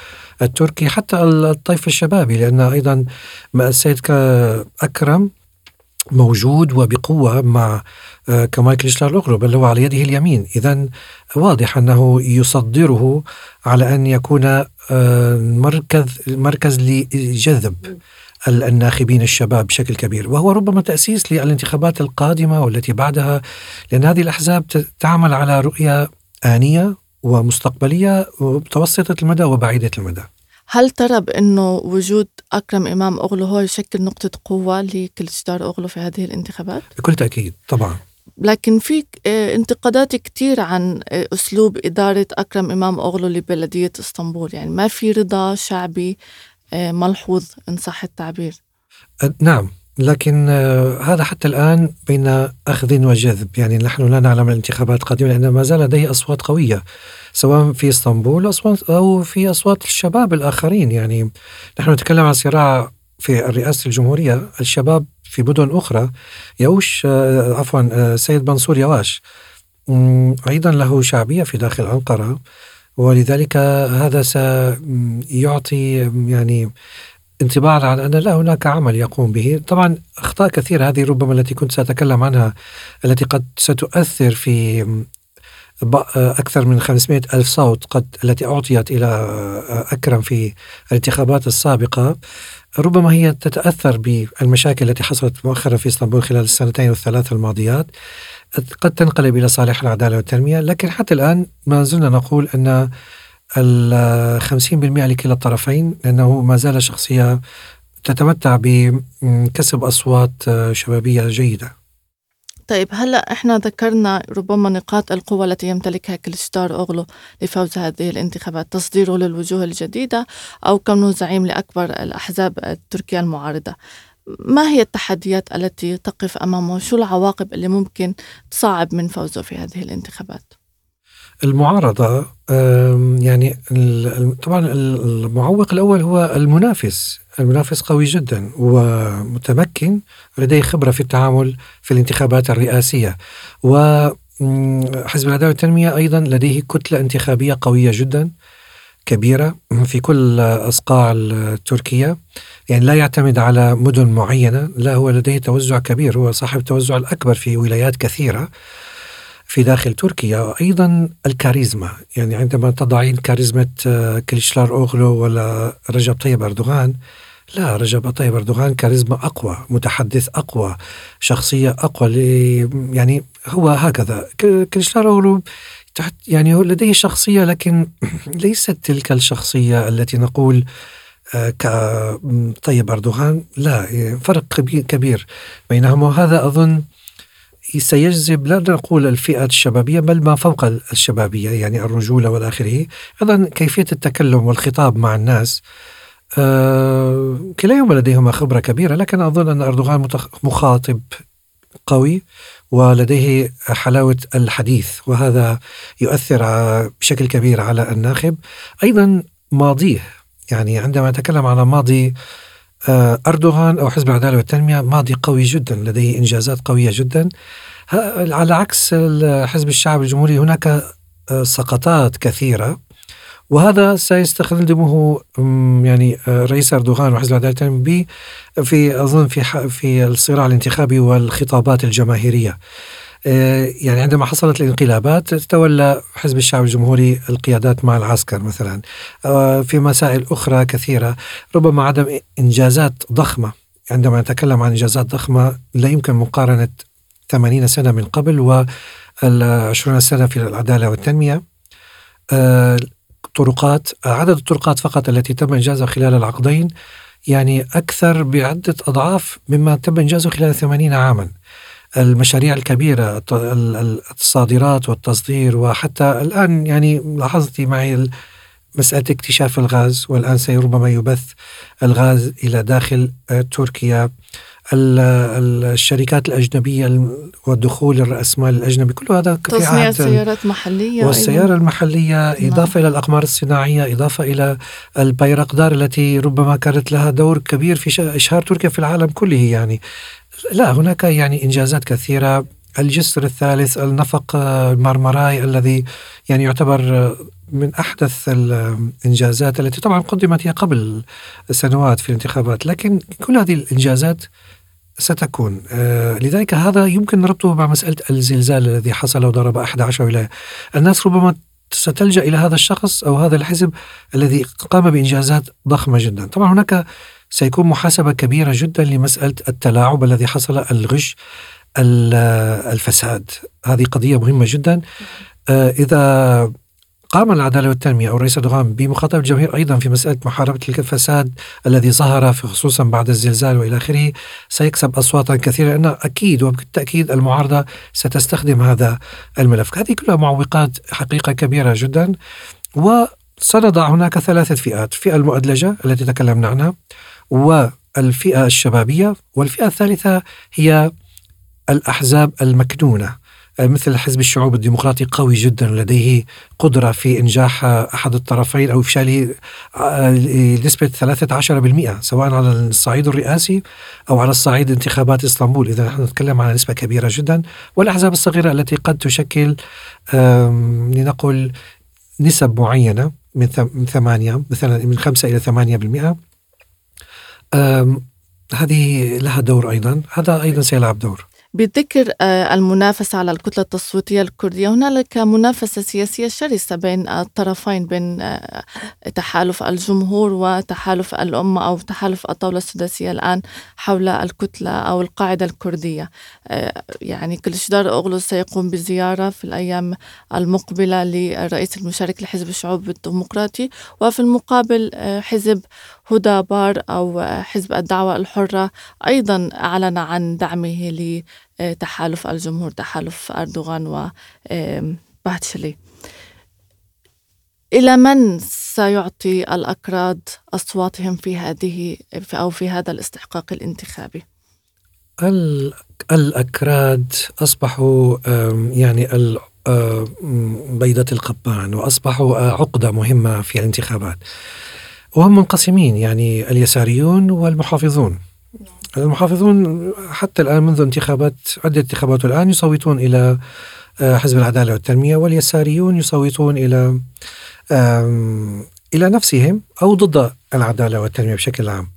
التركي حتى الطيف الشبابي لأن أيضا السيد أكرم موجود وبقوة مع آه، كمال كليشدارلوغلو بل هو على يده اليمين. إذا واضح أنه يصدره على أن يكون آه، مركز مركز لجذب. الناخبين الشباب بشكل كبير وهو ربما تأسيس للانتخابات القادمة والتي بعدها لأن هذه الأحزاب تعمل على رؤية آنية ومستقبلية متوسطة المدى وبعيدة المدى هل ترى بأنه وجود أكرم إمام أغلو هو يشكل نقطة قوة لكلتشدار أغلو في هذه الانتخابات؟ بكل تأكيد طبعا لكن في آه، انتقادات كتير عن آه، أسلوب إدارة أكرم إمام أغلو لبلدية إسطنبول يعني ما في رضا شعبي ملحوظ إن صح التعبير. نعم. لكن هذا حتى الآن بين أخذ وجذب. يعني نحن لا نعلم الانتخابات القادمة لأن ما زال لديه أصوات قوية سواء في إسطنبول أو في أصوات الشباب الآخرين. يعني نحن نتكلم عن صراع في رئاسة الجمهورية. الشباب في مدن أخرى يوش آه، عفوا آه، سيد منصور يواش. أيضا له شعبية في داخل أنقرة. ولذلك هذا سيعطي يعني انطباعا على أن لا هناك عمل يقوم به. طبعا أخطاء كثيرة هذه ربما التي كنت سأتكلم عنها التي قد ستؤثر في أكثر من 500 ألف صوت قد التي أعطيت إلى أكرم في الانتخابات السابقة. ربما هي تتأثر بالمشاكل التي حصلت مؤخرا في إسطنبول خلال السنتين والثلاث الماضيات. قد تنقلب إلى صالح العدالة والتنمية لكن حتى الآن ما زلنا نقول أن ال 50% لكلا الطرفين لأنه ما زال شخصية تتمتع بكسب أصوات شبابية جيدة طيب هلأ إحنا ذكرنا ربما نقاط القوة التي يمتلكها كليشتار أوغلو لفوز هذه الانتخابات، تصديره للوجوه الجديدة أو كونه زعيم لأكبر الأحزاب التركية المعارضة. ما هي التحديات التي تقف أمامه؟ شو العواقب اللي ممكن تصعب من فوزه في هذه الانتخابات؟ المعارضة يعني طبعا المعوق الأول هو المنافس المنافس قوي جدا ومتمكن لديه خبرة في التعامل في الانتخابات الرئاسية وحزب العدالة والتنمية أيضا لديه كتلة انتخابية قوية جدا كبيرة في كل أصقاع تركيا. يعني لا يعتمد على مدن معينة لا هو لديه توزع كبير هو صاحب التوزع الأكبر في ولايات كثيرة في داخل تركيا. أيضا الكاريزما يعني عندما تضعين كاريزما آه، كليشلار أوغلو ولا رجب طيب أردوغان لا رجب طيب أردوغان كاريزما أقوى متحدث أقوى شخصية أقوى يعني هو هكذا. كليشلار أوغلو يعني لديه شخصية لكن ليست تلك الشخصية التي نقول آه، كطيب أردوغان لا فرق كبير بينهما. وهذا أظن سيجذب لا نقول الفئات الشبابية بل ما فوق الشبابية يعني الرجولة والآخره. أيضا كيفية التكلم والخطاب مع الناس آه كليهما لديهما خبرة كبيرة لكن أظن أن أردوغان مخاطب قوي. ولديه حلاوة الحديث وهذا يؤثر بشكل كبير على الناخب. أيضا ماضيه يعني عندما نتكلم على ماضي آه، أردوغان أو حزب العدالة والتنمية ماضي قوي جدا لديه إنجازات قوية جدا. على عكس حزب الشعب الجمهوري هناك آه، سقطات كثيرة. وهذا سيستخدمه يعني آه، رئيس أردوغان وحزب العداله والتنميه في أظن في في الصراع الانتخابي والخطابات الجماهيرية. آه، يعني عندما حصلت الانقلابات تولى حزب الشعب الجمهوري القيادات مع العسكر مثلا آه، في مسائل أخرى كثيرة ربما عدم إنجازات ضخمة عندما نتكلم عن إنجازات ضخمة لا يمكن مقارنة 80 سنة من قبل و 20 سنة في العدالة والتنمية آه، طرقات عدد الطرقات فقط التي تم إنجازها خلال العقدين يعني أكثر بعدة أضعاف مما تم إنجازه خلال 80 عاما. المشاريع الكبيرة الصادرات والتصدير وحتى الآن يعني لاحظتي معي مسألة اكتشاف الغاز والآن سيربما يبث الغاز إلى داخل آه، تركيا. الشركات الأجنبية والدخول الرأسمال الأجنبي كل هذا تصنيع سيارات محلية والسيارة أيضا. المحلية نعم. إضافة إلى الأقمار الصناعية إضافة إلى البيرقدار التي ربما كانت لها دور كبير في إشهار تركيا في العالم كله يعني لا هناك يعني إنجازات كثيرة الجسر الثالث النفق المرمراي الذي يعني يعتبر من أحدث الإنجازات التي طبعا قدمت هي قبل سنوات في الانتخابات لكن كل هذه الإنجازات ستكون. آه، لذلك هذا يمكن ربطه مع مسألة الزلزال الذي حصل وضرب 11 ولاية الناس. ربما ستلجأ إلى هذا الشخص أو هذا الحزب الذي قام بإنجازات ضخمة جدا. طبعا هناك سيكون محاسبة كبيرة جدا لمسألة التلاعب الذي حصل الغش الفساد. هذه قضية مهمة جدا. آه، إذا قام العدالة والتنمية أو الرئيس أردوغان بمخاطبة الجماهير أيضا في مسألة محاربة الفساد الذي ظهر في خصوصا بعد الزلزال وإلى آخره سيكسب أصواتا كثيرة لأن أكيد وبالتأكيد المعارضة ستستخدم هذا الملف. هذه كلها معوقات حقيقة كبيرة جدا. وسنضع هناك ثلاثة فئات. الفئة المؤدلجة التي تكلمنا عنها والفئة الشبابية. والفئة الثالثة هي الأحزاب المكنونة. مثل حزب الشعوب الديمقراطي قوي جدا لديه قدرة في إنجاح أحد الطرفين أو إفشاله نسبة 13% سواء على الصعيد الرئاسي أو على الصعيد انتخابات إسطنبول إذا نحن نتكلم عن نسبة كبيرة جدا والأحزاب الصغيرة التي قد تشكل لنقل نسب معينة من ثمانية مثلا من خمسة إلى ثمانية بالمئة. هذه لها دور أيضا هذا أيضا سيلعب دور. بذكر آه، المنافسة على الكتلة التصويتية الكردية. هنالك منافسة سياسية شرسة بين الطرفين بين آه، تحالف الجمهور وتحالف الأمة أو تحالف الطاولة السداسية الآن حول الكتلة أو القاعدة الكردية. آه، يعني كلشدار أغلو سيقوم بزيارة في الأيام المقبلة للرئيس المشارك لحزب الشعوب الديمقراطي. وفي المقابل حزب هدى بار أو حزب الدعوة الحرة أيضا أعلن عن دعمه لتحالف الجمهور تحالف أردوغان وباتشلي إلى من سيعطي الأكراد أصواتهم في هذه أو في هذا الاستحقاق الانتخابي؟ الأكراد أصبحوا يعني بيضة القبان وأصبحوا عقدة مهمة في الانتخابات. وهم منقسمين يعني اليساريون والمحافظون. المحافظون حتى الآن منذ انتخابات عدة انتخابات الآن يصوتون إلى آه، حزب العدالة والتنمية واليساريون يصوتون إلى إلى نفسهم أو ضد العدالة والتنمية بشكل عام.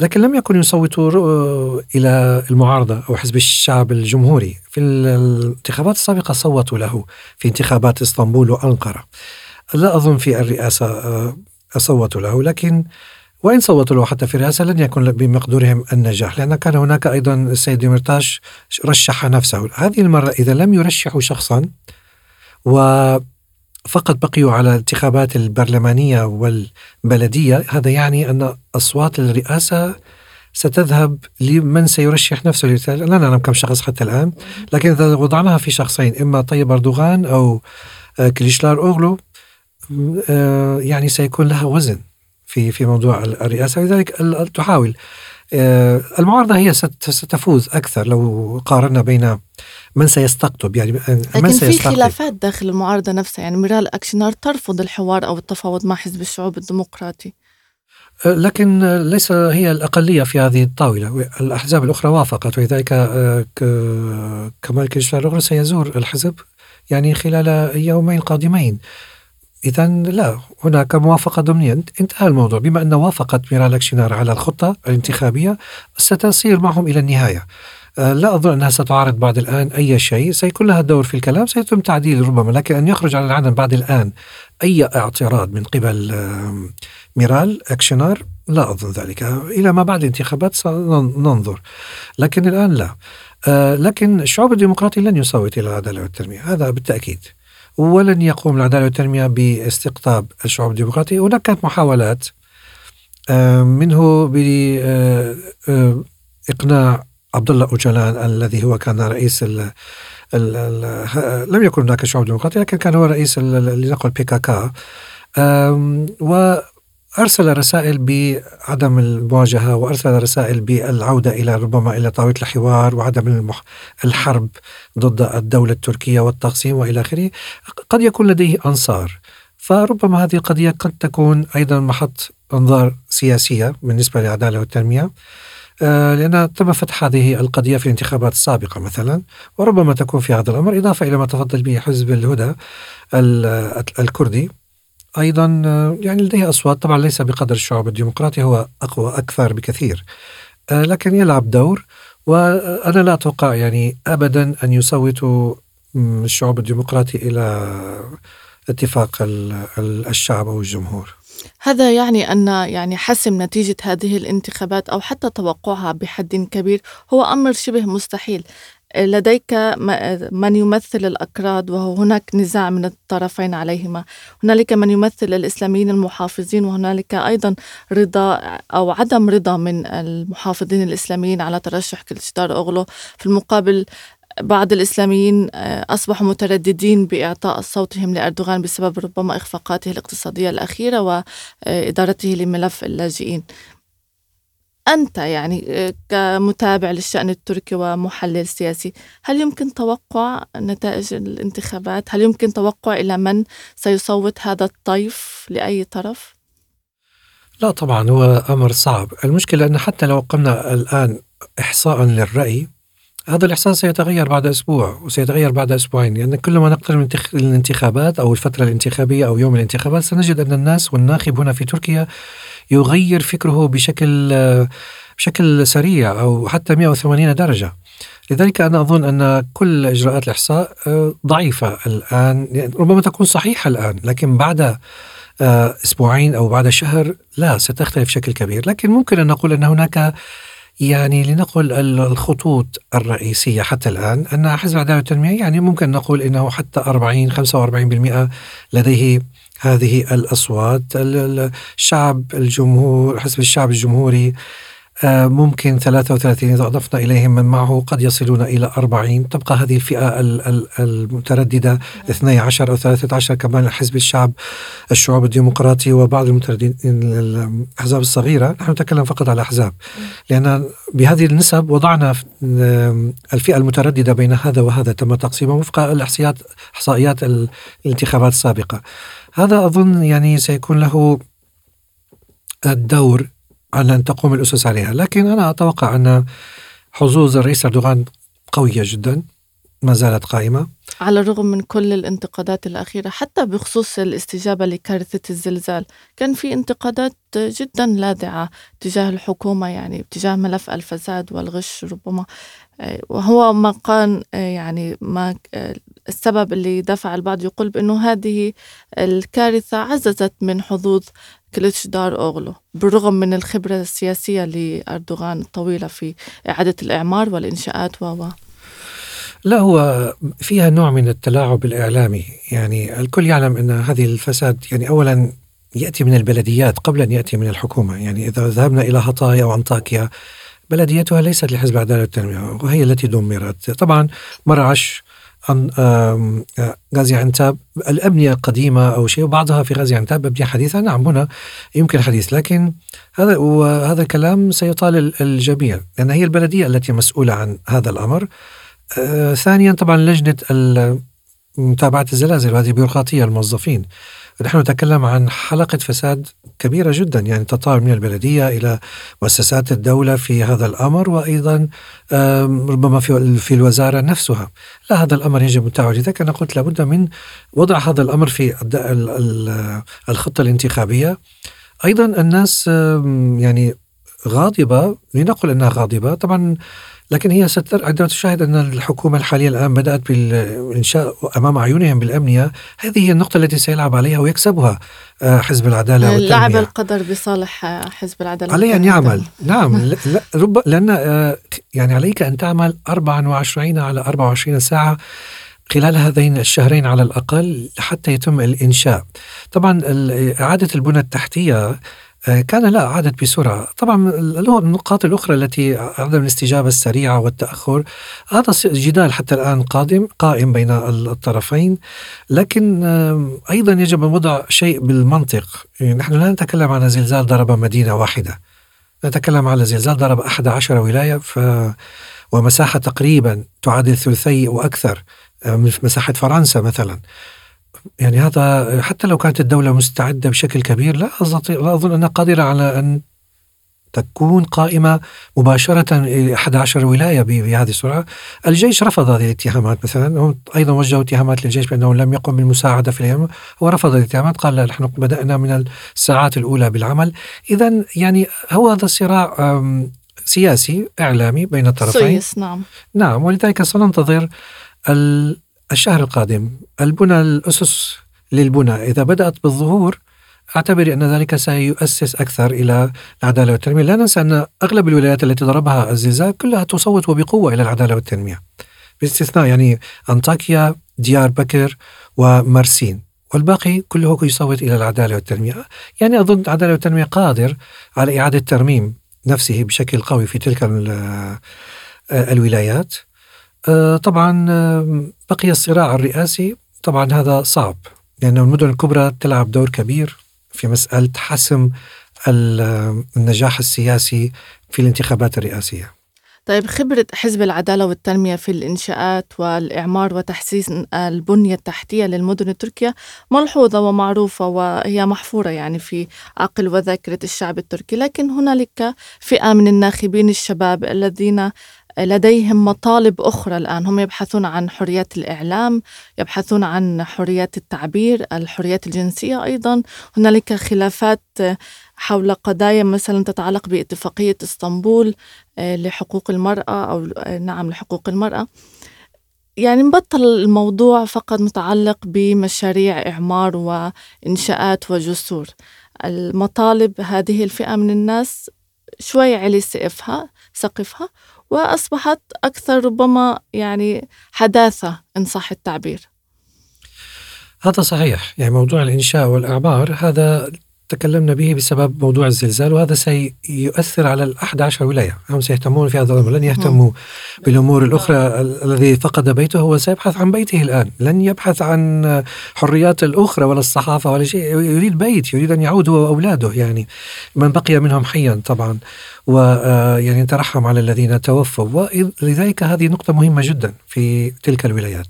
لكن لم يكن يصوتوا آه، إلى المعارضة أو حزب الشعب الجمهوري. في الانتخابات السابقة صوتوا له في انتخابات إسطنبول وأنقرة. لا أظن في الرئاسة آه، صوتوا له لكن وإن صوتوا له حتى في الرئاسة لن يكن بمقدورهم النجاح لأن كان هناك أيضا السيد ديمرتاش رشح نفسه. هذه المرة إذا لم يرشحوا شخصا وفقط بقيوا على الانتخابات البرلمانية والبلدية هذا يعني أن أصوات الرئاسة ستذهب لمن سيرشح نفسه. لا نعلم كم شخص حتى الآن لكن إذا وضعناها في شخصين إما طيب أردوغان أو كليشلار أوغلو آه، يعني سيكون لها وزن. في في موضوع الرئاسة لذلك تحاول. آه، المعارضة هي ستفوز أكثر لو قارنا بين من سيستقطب يعني من لكن في خلافات داخل المعارضة نفسها يعني ميرال أكشنار ترفض الحوار أو التفاوض مع حزب الشعوب الديمقراطي. آه، لكن ليس هي الأقلية في هذه الطاولة. الأحزاب الأخرى وافقت ولذلك كمال كليشلار سيزور الحزب يعني خلال يومين قادمين. إذا لا هناك موافقة ضمنية. انتهى الموضوع. بما أن وافقت ميرال أكشنار على الخطة الانتخابية ستسير معهم إلى النهاية. آه، لا أظن أنها ستعارض بعد الآن أي شيء. سيكون لها دور في الكلام. سيتم تعديل ربما لكن أن يخرج على العلن بعد الآن أي اعتراض من قبل ميرال أكشنار لا أظن ذلك. إلى ما بعد الانتخابات سننظر. لكن الآن لا. آه، لكن الشعوب الديمقراطي لن يصوت إلى العدالة والتنمية هذا بالتأكيد. ولن يقوم العدالة والتنمية باستقطاب الشعوب الديمقراطية. هناك كانت محاولات آه، منه بإقناع آه، عبد الله أوجلان الذي هو كان رئيس ال ال ال لم يكن هناك شعوب ديمقراطية لكن كان هو رئيس لنقل بي كا و أرسل رسائل بعدم المواجهة وأرسل رسائل بالعودة إلى ربما إلى طاولة الحوار وعدم المح... الحرب ضد الدولة التركية والتقسيم وإلى آخره. قد يكون لديه أنصار فربما هذه القضية قد تكون أيضا محط أنظار سياسية بالنسبة للعدالة والتنمية. آه، لأن تم فتح هذه القضية في الانتخابات السابقة مثلا وربما تكون في هذا الأمر. إضافة إلى ما تفضل به حزب الهدى الكردي. أيضا آه، يعني لديه أصوات طبعا ليس بقدر الشعوب الديمقراطي هو أقوى أكثر بكثير. آه، لكن يلعب دور وأنا لا أتوقع يعني ابدا أن يصوتوا الشعوب الديمقراطي إلى اتفاق الشعب أو الجمهور. هذا يعني أن يعني حسم نتيجة هذه الانتخابات أو حتى توقعها بحد كبير هو أمر شبه مستحيل. لديك من يمثل الأكراد وهو هناك نزاع من الطرفين عليهما. هنالك من يمثل الإسلاميين المحافظين وهنالك أيضا رضا أو عدم رضا من المحافظين الإسلاميين على ترشح كلشدار أغلو في المقابل بعض الإسلاميين آه، أصبحوا مترددين بإعطاء صوتهم لأردوغان بسبب ربما إخفاقاته الاقتصادية الأخيرة وإدارته لملف اللاجئين. أنت يعني آه، كمتابع للشأن التركي ومحلل سياسي هل يمكن توقع نتائج الانتخابات؟ هل يمكن توقع إلى من سيصوت هذا الطيف لأي طرف؟ لا طبعا هو أمر صعب المشكلة أن حتى لو قمنا الآن إحصاء للرأي هذا الإحساس سيتغير بعد أسبوع وسيتغير بعد أسبوعين لأن كل ما نقترب من الانتخابات أو الفترة الانتخابية أو يوم الانتخابات سنجد أن الناس والناخب هنا في تركيا يغير فكره بشكل بشكل سريع أو حتى 180 درجة. لذلك أنا أظن أن كل إجراءات الإحصاء آه، ضعيفة الآن يعني ربما تكون صحيحة الآن لكن بعد آه، أسبوعين أو بعد شهر لا ستختلف بشكل كبير. لكن ممكن أن نقول أن هناك يعني لنقل الخطوط الرئيسية حتى الآن. أن حزب العدالة والتنمية يعني ممكن نقول أنه حتى 40 45% لديه هذه الأصوات. الشعب الجمهور حزب الشعب الجمهوري آه، ممكن 33 إذا أضفنا إليهم من معه قد يصلون إلى 40 تبقى هذه الفئة المترددة 12 أو 13 كمان حزب الشعب الشعوب الديمقراطي وبعض المترددين الأحزاب الصغيرة. نحن نتكلم فقط على أحزاب. لأن بهذه النسب وضعنا الفئة المترددة بين هذا وهذا تم تقسيمه وفق الإحصائيات إحصائيات الانتخابات السابقة. هذا أظن يعني سيكون له الدور على أن تقوم الأسس عليها لكن أنا أتوقع أن حظوظ الرئيس أردوغان قوية جدا. ما زالت قائمة. على الرغم من كل الانتقادات الأخيرة حتى بخصوص الاستجابة لكارثة الزلزال كان في انتقادات جدا لاذعة تجاه الحكومة يعني تجاه ملف الفساد والغش ربما. وهو ما كان يعني ما السبب اللي دفع البعض يقول بأنه هذه الكارثة عززت من حظوظ كليتش دار أوغلو بالرغم من الخبرة السياسية لأردوغان الطويلة في إعادة الإعمار والإنشاءات و لا هو فيها نوع من التلاعب الإعلامي. يعني الكل يعلم أن هذه الفساد يعني أولا يأتي من البلديات قبل أن يأتي من الحكومة. يعني إذا ذهبنا إلى هطايا وأنطاكيا بلديتها ليست لحزب العدالة والتنمية وهي التي دمرت. طبعا مرعش غازي عنتاب الأبنية القديمة أو شيء وبعضها في غازي عنتاب أبنية حديثة. نعم هنا يمكن حديث لكن هذا وهذا الكلام سيطال الجميع لأن هي البلدية التي مسؤولة عن هذا الأمر. آه ثانيا طبعا لجنة متابعة الزلازل وهذه بيروقراطية الموظفين. نحن نتكلم عن حلقة فساد كبيرة جدا يعني تطال من البلدية إلى مؤسسات الدولة في هذا الأمر وأيضا ربما في في الوزارة نفسها. لا هذا الأمر يجب متابعة لذلك أنا قلت لابد من وضع هذا الأمر في الخطة الانتخابية. أيضا الناس يعني غاضبة لنقل أنها غاضبة. طبعا لكن هي ستر عندما تشاهد أن الحكومة الحالية الآن بدأت بالإنشاء أمام أعينهم بالأمنية. هذه هي النقطة التي سيلعب عليها ويكسبها آه، حزب العدالة لعب القدر بصالح حزب العدالة عليه أن يعمل. نعم. رب لأن آه، يعني عليك أن تعمل 24 على 24 ساعة خلال هذين الشهرين على الأقل حتى يتم الإنشاء. طبعا إعادة البنى التحتية آه، كان لا عادت بسرعة. طبعا النقاط الأخرى التي عدم الاستجابة السريعة والتأخر هذا جدال حتى الآن قادم قائم بين الطرفين. لكن أيضا يجب وضع شيء بالمنطق. يعني نحن لا نتكلم عن زلزال ضرب مدينة واحدة. نتكلم على زلزال ضرب 11 ولاية ف ومساحة تقريبا تعادل ثلثي وأكثر آه، من مساحة فرنسا مثلا. يعني هذا حتى لو كانت الدولة مستعدة بشكل كبير لا أستطيع لا أظن أنها قادرة على أن تكون قائمة مباشرة 11 ولاية بهذه السرعة. الجيش رفض هذه الاتهامات مثلا. هم أيضا وجهوا اتهامات للجيش بأنه لم يقم بالمساعدة في اليمن هو رفض الاتهامات قال لا نحن بدأنا من الساعات الأولى بالعمل. إذا يعني هو هذا الصراع سياسي إعلامي بين الطرفين. سويس نعم. نعم ولذلك سننتظر الشهر القادم. البنى الأسس للبنى. إذا بدأت بالظهور أعتبر أن ذلك سيؤسس أكثر إلى العدالة والتنمية. لا ننسى أن أغلب الولايات التي ضربها الزلزال كلها تصوت وبقوة إلى العدالة والتنمية. باستثناء يعني أنطاكيا ديار بكر ومرسين والباقي كله يصوت إلى العدالة والتنمية. يعني أظن العدالة والتنمية قادر على إعادة ترميم نفسه بشكل قوي في تلك الولايات. آه، طبعا بقي الصراع الرئاسي طبعا هذا صعب لأن المدن الكبرى تلعب دور كبير في مسألة حسم النجاح السياسي في الانتخابات الرئاسية. طيب خبرة حزب العدالة والتنمية في الإنشاءات والإعمار وتحسين البنية التحتية للمدن التركية ملحوظة ومعروفة وهي محفورة يعني في عقل وذاكرة الشعب التركي لكن هنالك فئة من الناخبين الشباب الذين لديهم مطالب أخرى الآن. هم يبحثون عن حريات الإعلام يبحثون عن حريات التعبير الحريات الجنسية أيضا. هنالك خلافات حول قضايا مثلا تتعلق باتفاقية إسطنبول آه، لحقوق المرأة أو آه، نعم لحقوق المرأة. يعني نبطل الموضوع فقط متعلق بمشاريع إعمار وإنشاءات وجسور. المطالب هذه الفئة من الناس شوي علي سقفها سقفها وأصبحت أكثر ربما يعني حداثة إن صح التعبير. هذا صحيح. يعني موضوع الإنشاء والإعمار هذا تكلمنا به بسبب موضوع الزلزال وهذا سيؤثر على ال 11 ولاية. هم سيهتمون في هذا الأمر. لن يهتموا بالأمور الأخرى الذي فقد بيته هو سيبحث عن بيته الآن. لن يبحث عن حريات الأخرى ولا الصحافة ولا شيء. يريد بيت يريد أن يعود هو وأولاده يعني من بقي منهم حيا طبعا. ويعني نترحم على الذين توفوا. ولذلك هذه نقطة مهمة جدا في تلك الولايات.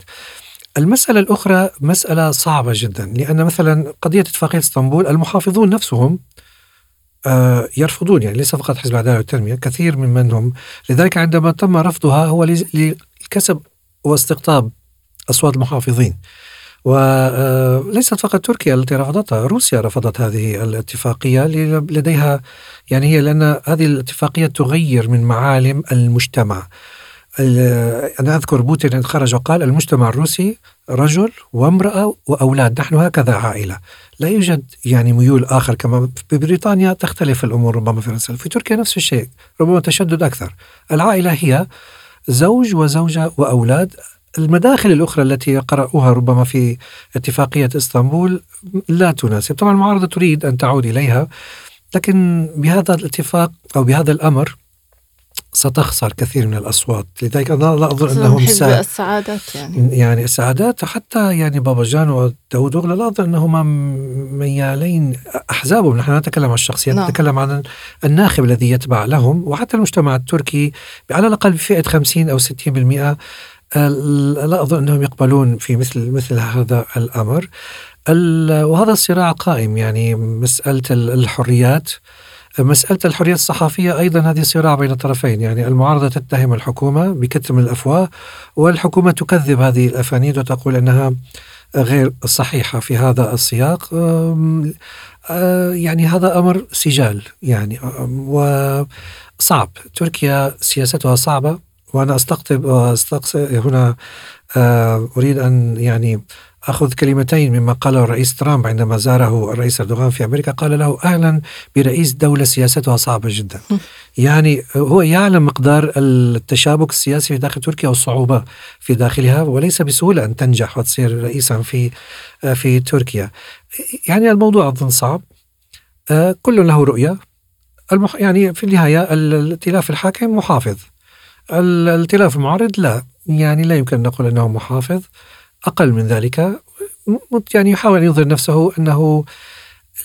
المسألة الأخرى مسألة صعبة جدا لأن مثلا قضية اتفاقية إسطنبول المحافظون نفسهم آه، يرفضون يعني ليس فقط حزب العدالة والتنمية كثير من من هم. لذلك عندما تم رفضها هو لكسب واستقطاب أصوات المحافظين. وليست آه، فقط تركيا التي رفضتها روسيا رفضت هذه الاتفاقية لديها يعني هي لأن هذه الاتفاقية تغير من معالم المجتمع. أنا أذكر بوتين خرج وقال المجتمع الروسي رجل وامرأة وأولاد نحن هكذا عائلة. لا يوجد يعني ميول آخر كما في بريطانيا تختلف الأمور ربما في فرنسا. في تركيا نفس الشيء ربما تشدد أكثر. العائلة هي زوج وزوجة وأولاد. المداخل الأخرى التي قرأوها ربما في اتفاقية إسطنبول لا تناسب. طبعا المعارضة تريد أن تعود إليها لكن بهذا الاتفاق أو بهذا الأمر ستخسر كثير من الأصوات. لذلك أنا لا أظن أنهم حزب السعادات يعني. يعني السعادات حتى يعني بابا جان وداود لا أظن أنهما ميالين أحزابهم. نحن نتكلم عن الشخصيات نعم. نتكلم عن الناخب الذي يتبع لهم وحتى المجتمع التركي على الأقل بفئة 50 أو 60% لا أظن أنهم يقبلون في مثل مثل هذا الأمر. وهذا الصراع قائم يعني مسألة الحريات. مسألة الحرية الصحفية أيضا هذه صراع بين الطرفين يعني المعارضة تتهم الحكومة بكتم الأفواه والحكومة تكذب هذه الأفانيد وتقول أنها غير صحيحة في هذا السياق. يعني هذا أمر سجال يعني وصعب. تركيا سياستها صعبة وأنا أستقطب وأستقصي هنا أريد أن يعني أخذ كلمتين مما قاله الرئيس ترامب عندما زاره الرئيس أردوغان في أمريكا قال له أهلا برئيس دولة سياستها صعبة جدا. يعني هو يعلم مقدار التشابك السياسي في داخل تركيا والصعوبة في داخلها وليس بسهولة أن تنجح وتصير رئيسا في في تركيا. يعني الموضوع أظن صعب. كل له رؤية. المح يعني في النهاية الائتلاف الحاكم محافظ. الائتلاف المعارض لا. يعني لا يمكن أن نقول أنه محافظ. أقل من ذلك يعني يحاول أن يظهر نفسه أنه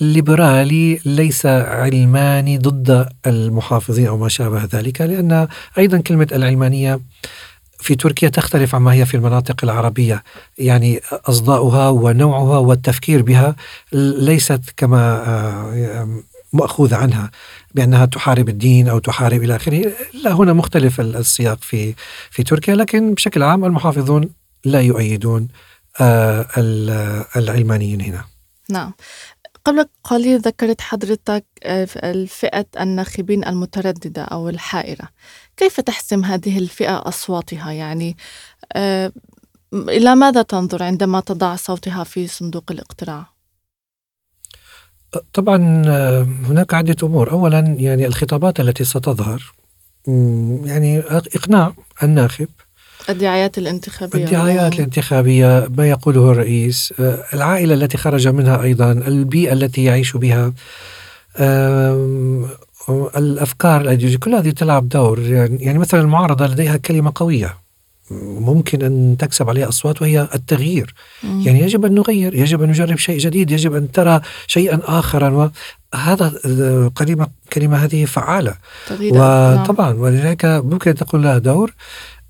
ليبرالي ليس علماني ضد المحافظين أو ما شابه ذلك لأن أيضا كلمة العلمانية في تركيا تختلف عما هي في المناطق العربية. يعني أصداؤها ونوعها والتفكير بها ليست كما آه، مأخوذ عنها بأنها تحارب الدين أو تحارب إلى آخره. لا هنا مختلف السياق في في تركيا لكن بشكل عام المحافظون لا يؤيدون آه، العلمانيين هنا. نعم. قبل قليل ذكرت حضرتك آه، الفئة الناخبين المترددة أو الحائرة. كيف تحسم هذه الفئة أصواتها؟ يعني آه، إلى ماذا تنظر عندما تضع صوتها في صندوق الاقتراع؟ طبعا هناك عدة أمور. أولا يعني الخطابات التي ستظهر يعني إقناع الناخب الدعايات الانتخابية. الدعايات الانتخابية ما يقوله الرئيس آه، العائلة التي خرج منها أيضا البيئة التي يعيش بها الأفكار الأيديولوجية كل هذه تلعب دور. يعني مثلا المعارضة لديها كلمة قوية ممكن أن تكسب عليها أصوات وهي التغيير. مم. يعني يجب أن نغير يجب أن نجرب شيء جديد يجب أن ترى شيئا آخرا. وهذا كلمة كلمة هذه فعالة. نعم. وطبعا ولذلك ممكن تكون لها دور.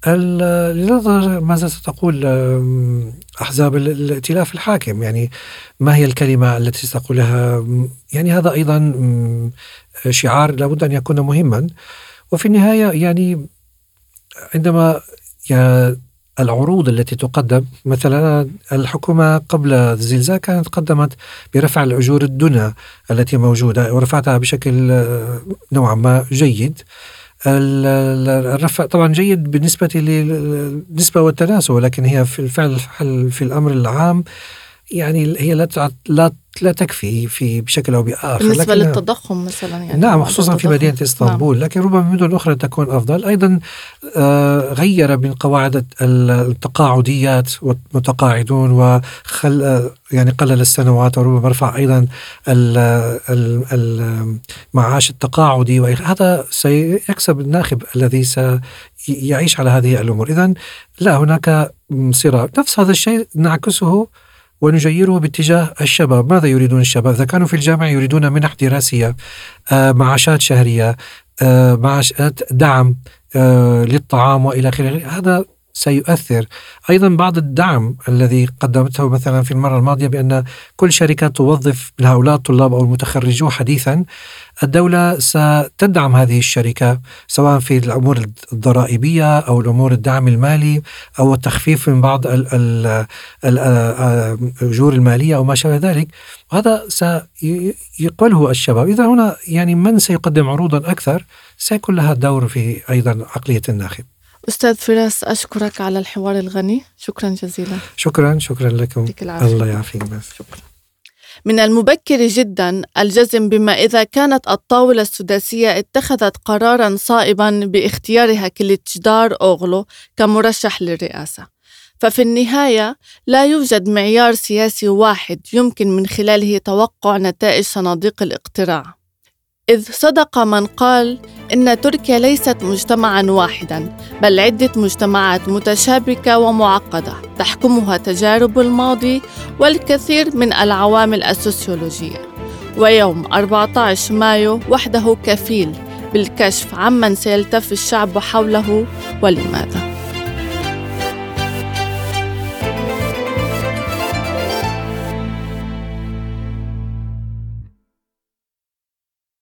لنظر ماذا ستقول أحزاب الائتلاف الحاكم؟ يعني ما هي الكلمة التي ستقولها؟ يعني هذا أيضا شعار لابد أن يكون مهما. وفي النهاية يعني عندما العروض التي تقدم مثلا الحكومة قبل الزلزال كانت قدمت برفع الأجور الدنى التي موجودة ورفعتها بشكل نوعا ما جيد. الرفع طبعا جيد بالنسبة للنسبة والتناسب ولكن هي في الفعل في الأمر العام يعني هي لا لا لا تكفي في بشكل أو بآخر بالنسبة للتضخم مثلا يعني نعم خصوصا في مدينة إسطنبول نعم. لكن ربما مدن أخرى تكون أفضل. أيضا آه غير من قواعد التقاعديات والمتقاعدون وخل آه يعني قلل السنوات وربما رفع أيضا المعاش التقاعدي وهذا سيكسب الناخب الذي سيعيش على هذه الأمور. اذا لا هناك صراع. نفس هذا الشيء نعكسه ونجيره باتجاه الشباب. ماذا يريدون الشباب؟ إذا كانوا في الجامعة يريدون منح دراسية آه، معاشات شهرية آه، معاشات دعم آه، للطعام وإلى آخره. هذا سيؤثر. أيضا بعض الدعم الذي قدمته مثلا في المرة الماضية بأن كل شركة توظف هؤلاء الطلاب أو المتخرجو حديثا الدولة ستدعم هذه الشركة سواء في الأمور الضرائبية أو الأمور الدعم المالي أو التخفيف من بعض الأجور المالية أو ما شابه ذلك. هذا سيقبله الشباب. إذا هنا يعني من سيقدم عروضا أكثر؟ سيكون لها دور في أيضا عقلية الناخب. أستاذ فراس أشكرك على الحوار الغني. شكرا جزيلا. شكرا شكرا لكم الله يعافيك بس. شكرا. من المبكر جدا الجزم بما إذا كانت الطاولة السداسية اتخذت قرارا صائبا باختيارها كليتشدار أوغلو كمرشح للرئاسة. ففي النهاية لا يوجد معيار سياسي واحد يمكن من خلاله توقع نتائج صناديق الاقتراع. إذ صدق من قال إن تركيا ليست مجتمعا واحدا بل عدة مجتمعات متشابكة ومعقدة تحكمها تجارب الماضي والكثير من العوامل السوسيولوجية. ويوم 14 مايو وحده كفيل بالكشف عمن سيلتف الشعب حوله ولماذا؟